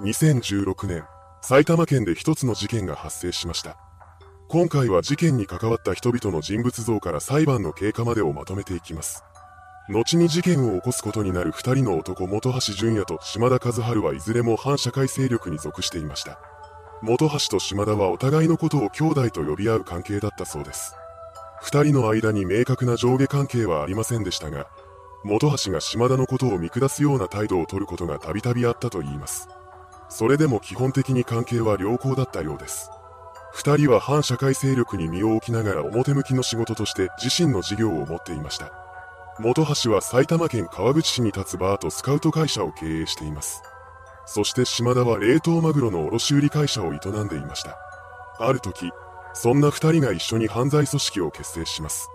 2016年、埼玉県で一つの事件が発生しました。今回は事件に関わった人々の人物像から裁判の経過までをまとめていきます。後に事件を起こすことになる二人の男本橋淳也と島田和春はいずれも反社会勢力に属していました。本橋と島田はお互いのことを兄弟と呼び合う関係だったそうです。二人の間に明確な上下関係はありませんでしたが、本橋が島田のことを見下すような態度をとることがたびたびあったといいます。それでも基本的に関係は良好だったようです。二人は反社会勢力に身を置きながら表向きの仕事として自身の事業を持っていました。本橋は埼玉県川口市に立つバーとスカウト会社を経営しています。そして島田は冷凍マグロの卸売会社を営んでいました。ある時、そんな二人が一緒に犯罪組織を結成します。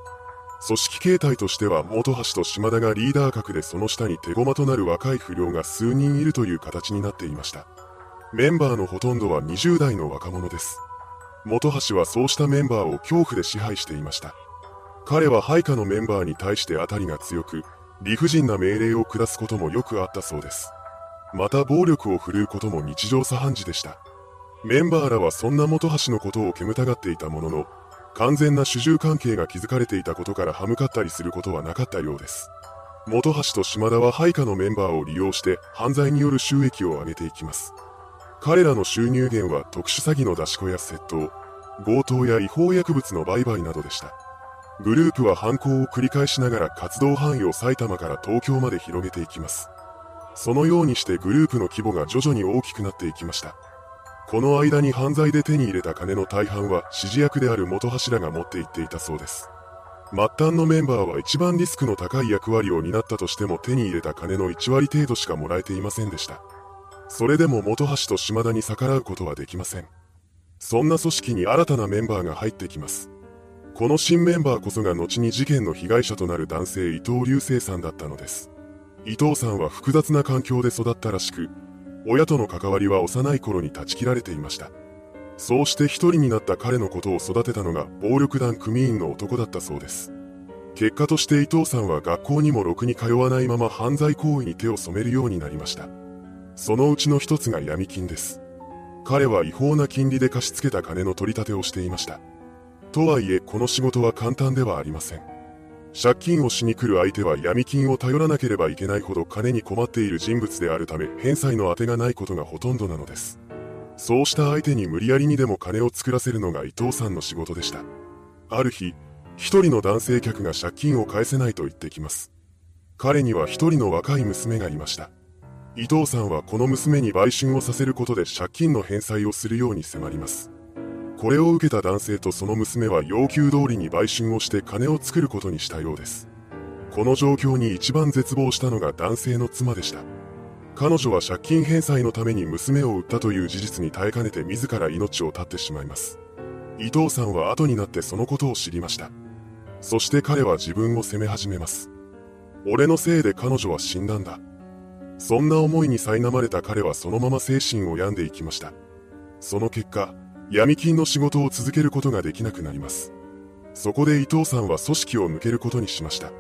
組織形態としては本橋と島田がリーダー格でその下に手駒となる若い不良が数人いるという形になっていました。メンバーのほとんどは20代の若者です。本橋はそうしたメンバーを恐怖で支配していました。彼は配下のメンバーに対して当たりが強く、理不尽な命令を下すこともよくあったそうです。また暴力を振るうことも日常茶飯事でした。メンバーらはそんな本橋のことを煙たがっていたものの、完全な主従関係が築かれていたことから歯向かったりすることはなかったようです。本橋と島田は配下のメンバーを利用して犯罪による収益を上げていきます。彼らの収入源は特殊詐欺の出し子や窃盗、強盗や違法薬物の売買などでした。グループは犯行を繰り返しながら活動範囲を埼玉から東京まで広げていきます。そのようにしてグループの規模が徐々に大きくなっていきました。この間に犯罪で手に入れた金の大半は指示役である元柱が持っていっていたそうです。末端のメンバーは一番リスクの高い役割を担ったとしても手に入れた金の1割程度しかもらえていませんでした。それでも本橋と島田に逆らうことはできません。そんな組織に新たなメンバーが入ってきます。この新メンバーこそが後に事件の被害者となる男性伊藤隆生さんだったのです。伊藤さんは複雑な環境で育ったらしく、親との関わりは幼い頃に断ち切られていました。そうして一人になった彼のことを育てたのが暴力団組員の男だったそうです。結果として伊藤さんは学校にもろくに通わないまま犯罪行為に手を染めるようになりました。そのうちの一つが闇金です。彼は違法な金利で貸し付けた金の取り立てをしていました。とはいえ、この仕事は簡単ではありません。借金をしに来る相手は闇金を頼らなければいけないほど金に困っている人物であるため、返済の当てがないことがほとんどなのです。そうした相手に無理やりにでも金を作らせるのが伊藤さんの仕事でした。ある日、一人の男性客が借金を返せないと言ってきます。彼には一人の若い娘がいました。伊藤さんはこの娘に売春をさせることで借金の返済をするように迫ります。これを受けた男性とその娘は要求通りに売春をして金を作ることにしたようです。この状況に一番絶望したのが男性の妻でした。彼女は借金返済のために娘を売ったという事実に耐えかねて自ら命を絶ってしまいます。伊藤さんは後になってそのことを知りました。そして彼は自分を責め始めます。俺のせいで彼女は死んだんだ。そんな思いに苛まれた彼はそのまま精神を病んでいきました。その結果、闇金の仕事を続けることができなくなります。そこで伊藤さんは組織を抜けることにしました。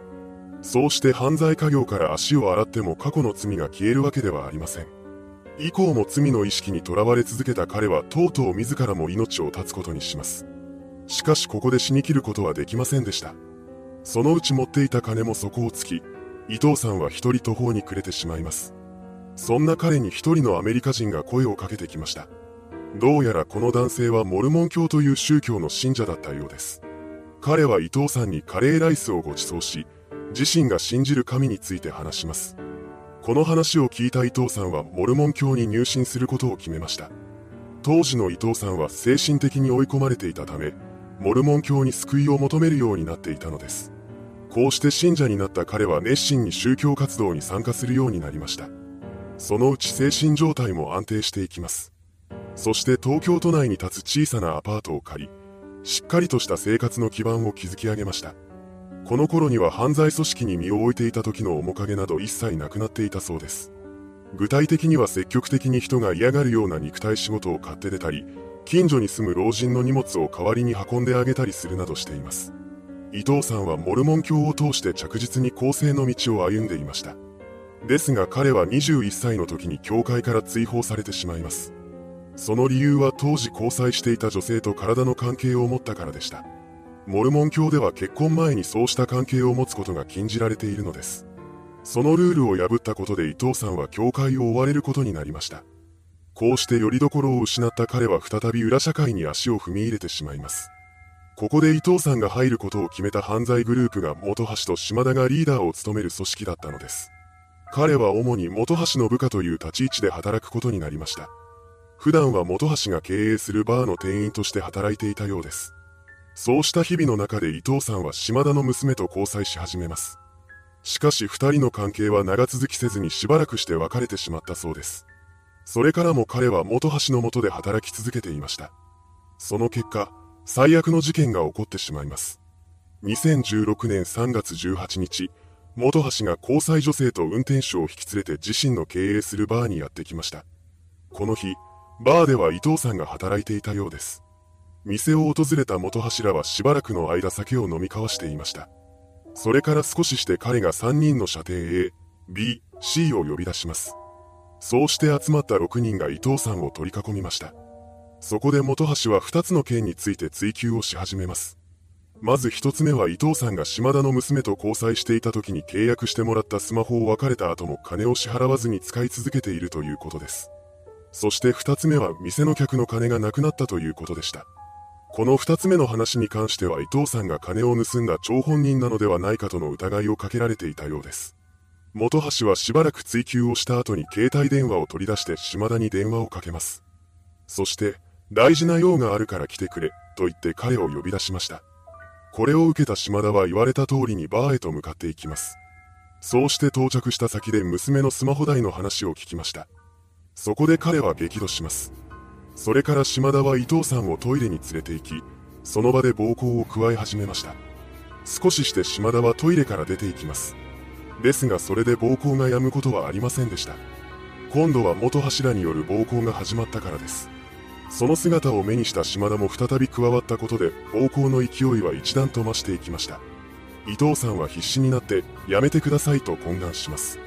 そうして犯罪家業から足を洗っても過去の罪が消えるわけではありません。以降も罪の意識にとらわれ続けた彼はとうとう自らも命を絶つことにします。しかしここで死に切ることはできませんでした。そのうち持っていた金も底をつき、伊藤さんは一人途方に暮れてしまいます。そんな彼に一人のアメリカ人が声をかけてきました。どうやらこの男性はモルモン教という宗教の信者だったようです。彼は伊藤さんにカレーライスをご馳走し、自身が信じる神について話します。この話を聞いた伊藤さんはモルモン教に入信することを決めました。当時の伊藤さんは精神的に追い込まれていたため、モルモン教に救いを求めるようになっていたのです。こうして信者になった彼は熱心に宗教活動に参加するようになりました。そのうち精神状態も安定していきます。そして東京都内に立つ小さなアパートを借り、しっかりとした生活の基盤を築き上げました。この頃には犯罪組織に身を置いていた時の面影など一切なくなっていたそうです。具体的には積極的に人が嫌がるような肉体仕事を買って出たり、近所に住む老人の荷物を代わりに運んであげたりするなどしています。伊藤さんはモルモン教を通して着実に更生の道を歩んでいました。ですが彼は21歳の時に教会から追放されてしまいます。その理由は当時交際していた女性と体の関係を持ったからでした。モルモン教では結婚前にそうした関係を持つことが禁じられているのです。そのルールを破ったことで伊藤さんは教会を追われることになりました。こうして拠り所を失った彼は再び裏社会に足を踏み入れてしまいます。ここで伊藤さんが入ることを決めた犯罪グループが本橋と島田がリーダーを務める組織だったのです。彼は主に本橋の部下という立ち位置で働くことになりました。普段は本橋が経営するバーの店員として働いていたようです。そうした日々の中で伊藤さんは島田の娘と交際し始めます。しかし二人の関係は長続きせずにしばらくして別れてしまったそうです。それからも彼は本橋の下で働き続けていました。その結果、最悪の事件が起こってしまいます。2016年3月18日、本橋が交際女性と運転手を引き連れて自身の経営するバーにやってきました。この日、バーでは伊藤さんが働いていたようです。店を訪れた元柱はしばらくの間酒を飲み交わしていました。それから少しして彼が3人の射程 A、B、C を呼び出します。そうして集まった6人が伊藤さんを取り囲みました。そこで本橋は2つの件について追及をし始めます。まず一つ目は伊藤さんが島田の娘と交際していた時に契約してもらったスマホを別れた後も金を支払わずに使い続けているということです。そして二つ目は店の客の金がなくなったということでした。この二つ目の話に関しては伊藤さんが金を盗んだ張本人なのではないかとの疑いをかけられていたようです。本橋はしばらく追及をした後に携帯電話を取り出して島田に電話をかけます。そして、大事な用があるから来てくれ、と言って彼を呼び出しました。これを受けた島田は言われた通りにバーへと向かっていきます。そうして到着した先で娘のスマホ代の話を聞きました。そこで彼は激怒します。それから島田は伊藤さんをトイレに連れて行き、その場で暴行を加え始めました。少しして島田はトイレから出て行きます。ですがそれで暴行が止むことはありませんでした。今度は元柱による暴行が始まったからです。その姿を目にした島田も再び加わったことで暴行の勢いは一段と増していきました。伊藤さんは必死になってやめてくださいと懇願します。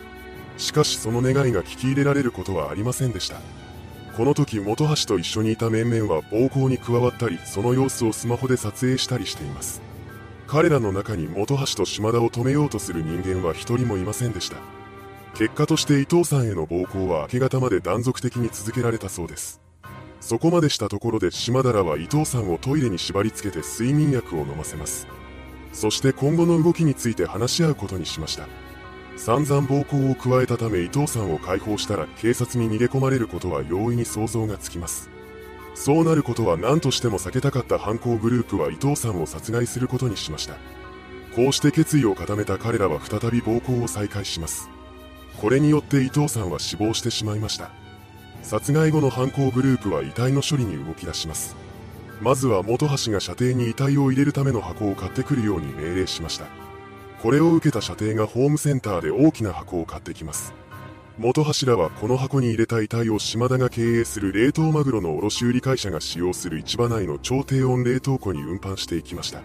しかしその願いが聞き入れられることはありませんでした。この時本橋と一緒にいた面々は暴行に加わったりその様子をスマホで撮影したりしています。彼らの中に本橋と島田を止めようとする人間は一人もいませんでした。結果として伊藤さんへの暴行は明け方まで断続的に続けられたそうです。そこまでしたところで島田らは伊藤さんをトイレに縛り付けて睡眠薬を飲ませます。そして今後の動きについて話し合うことにしました。散々暴行を加えたため伊藤さんを解放したら警察に逃げ込まれることは容易に想像がつきます。そうなることは何としても避けたかった犯行グループは伊藤さんを殺害することにしました。こうして決意を固めた彼らは再び暴行を再開します。これによって伊藤さんは死亡してしまいました。殺害後の犯行グループは遺体の処理に動き出します。まずは本橋が射程に遺体を入れるための箱を買ってくるように命令しました。これを受けた射程がホームセンターで大きな箱を買ってきます。元柱はこの箱に入れた遺体を島田が経営する冷凍マグロの卸売会社が使用する市場内の超低温冷凍庫に運搬していきました。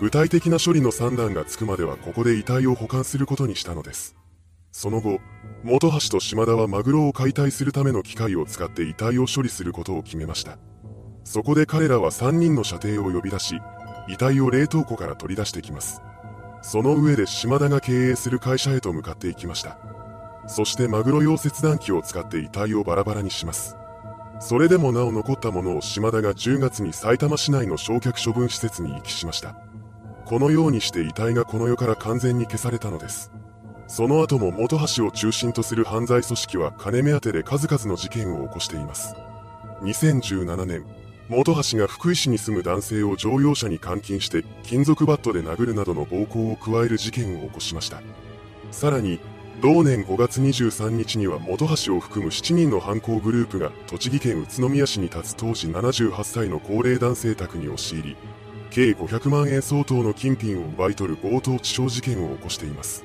具体的な処理の算段がつくまではここで遺体を保管することにしたのです。その後、本橋と島田はマグロを解体するための機械を使って遺体を処理することを決めました。そこで彼らは3人の射程を呼び出し、遺体を冷凍庫から取り出してきます。その上で島田が経営する会社へと向かっていきました。そしてマグロ用切断機を使って遺体をバラバラにします。それでもなお残ったものを島田が10月に埼玉市内の焼却処分施設に遺棄しました。このようにして遺体がこの世から完全に消されたのです。その後も本橋を中心とする犯罪組織は金目当てで数々の事件を起こしています。2017年、本橋が福井市に住む男性を乗用車に監禁して金属バットで殴るなどの暴行を加える事件を起こしました。さらに、同年5月23日には本橋を含む7人の犯行グループが栃木県宇都宮市に立つ当時78歳の高齢男性宅に押し入り、計500万円相当の金品を奪い取る強盗致傷事件を起こしています。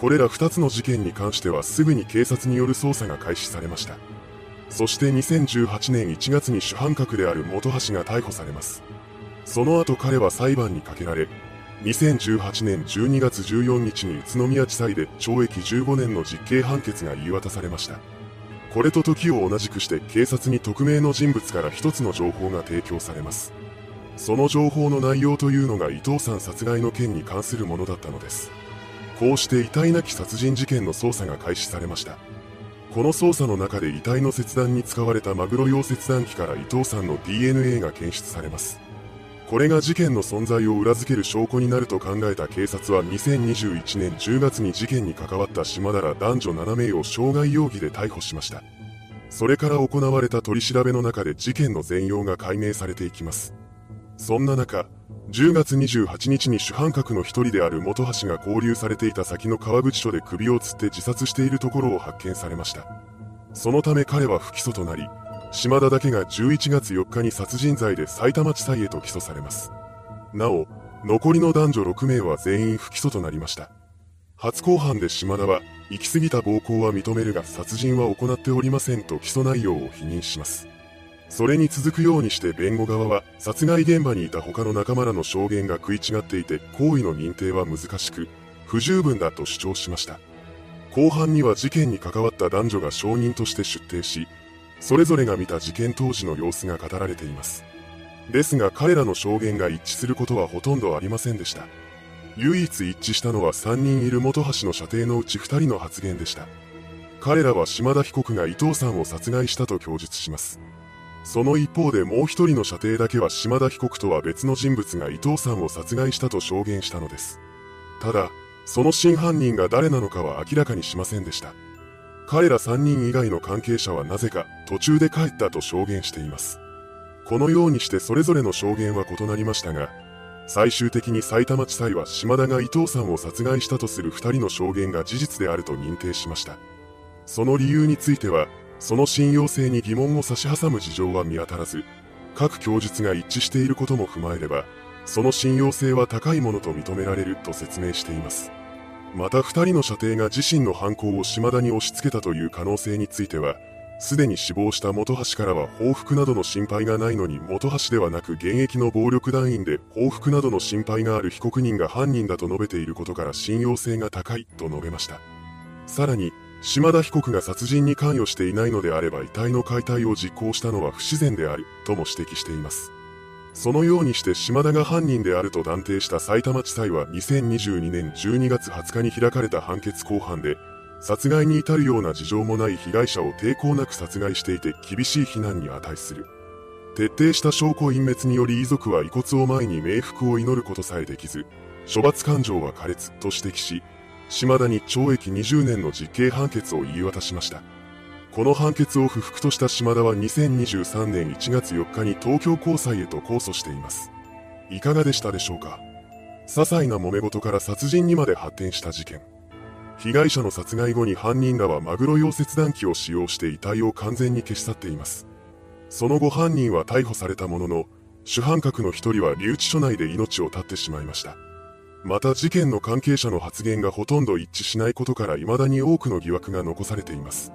これら2つの事件に関してはすぐに警察による捜査が開始されました。そして2018年1月に主犯格である本橋が逮捕されます。その後彼は裁判にかけられ、2018年12月14日に宇都宮地裁で懲役15年の実刑判決が言い渡されました。これと時を同じくして警察に匿名の人物から一つの情報が提供されます。その情報の内容というのが伊藤さん殺害の件に関するものだったのです。こうして遺体なき殺人事件の捜査が開始されました。この捜査の中で遺体の切断に使われたマグロ用切断機から伊藤さんの DNA が検出されます。これが事件の存在を裏付ける証拠になると考えた警察は2021年10月に事件に関わった島田ら男女7名を傷害容疑で逮捕しました。それから行われた取り調べの中で事件の全容が解明されていきます。そんな中、10月28日に主犯格の一人である本橋が交留されていた先の川口署で首を吊って自殺しているところを発見されました。そのため彼は不起訴となり、島田だけが11月4日に殺人罪で埼玉地裁へと起訴されます。なお、残りの男女6名は全員不起訴となりました。初公判で島田は、行き過ぎた暴行は認めるが殺人は行っておりませんと起訴内容を否認します。それに続くようにして弁護側は、殺害現場にいた他の仲間らの証言が食い違っていて、行為の認定は難しく、不十分だと主張しました。後半には事件に関わった男女が証人として出廷し、それぞれが見た事件当時の様子が語られています。ですが彼らの証言が一致することはほとんどありませんでした。唯一一致したのは3人いる本橋の射程のうち2人の発言でした。彼らは島田被告が伊藤さんを殺害したと供述します。その一方でもう一人の射程だけは島田被告とは別の人物が伊藤さんを殺害したと証言したのです。ただ、その真犯人が誰なのかは明らかにしませんでした。彼ら3人以外の関係者はなぜか途中で帰ったと証言しています。このようにしてそれぞれの証言は異なりましたが、最終的に埼玉地裁は島田が伊藤さんを殺害したとする2人の証言が事実であると認定しました。その理由については、その信用性に疑問を差し挟む事情は見当たらず、各供述が一致していることも踏まえれば、その信用性は高いものと認められると説明しています。また二人の射程が自身の犯行を島田に押し付けたという可能性については、すでに死亡した本橋からは報復などの心配がないのに本橋ではなく現役の暴力団員で報復などの心配がある被告人が犯人だと述べていることから信用性が高いと述べました。さらに、島田被告が殺人に関与していないのであれば遺体の解体を実行したのは不自然であるとも指摘しています。そのようにして島田が犯人であると断定した埼玉地裁は2022年12月20日に開かれた判決公判で、殺害に至るような事情もない被害者を抵抗なく殺害していて厳しい非難に値する。徹底した証拠隠滅により遺族は遺骨を前に冥福を祈ることさえできず、処罰感情は苛烈と指摘し、島田に懲役20年の実刑判決を言い渡しました。この判決を不服とした島田は2023年1月4日に東京高裁へと控訴しています。いかがでしたでしょうか？些細な揉め事から殺人にまで発展した事件。被害者の殺害後に犯人らはマグロ用切断機を使用して遺体を完全に消し去っています。その後犯人は逮捕されたものの、主犯格の一人は留置所内で命を絶ってしまいました。また事件の関係者の発言がほとんど一致しないことから未だに多くの疑惑が残されています。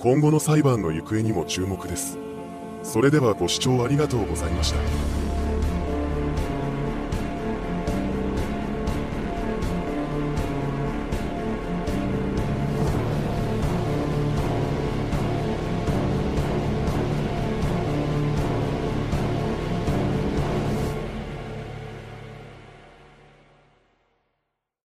今後の裁判の行方にも注目です。それではご視聴ありがとうございました。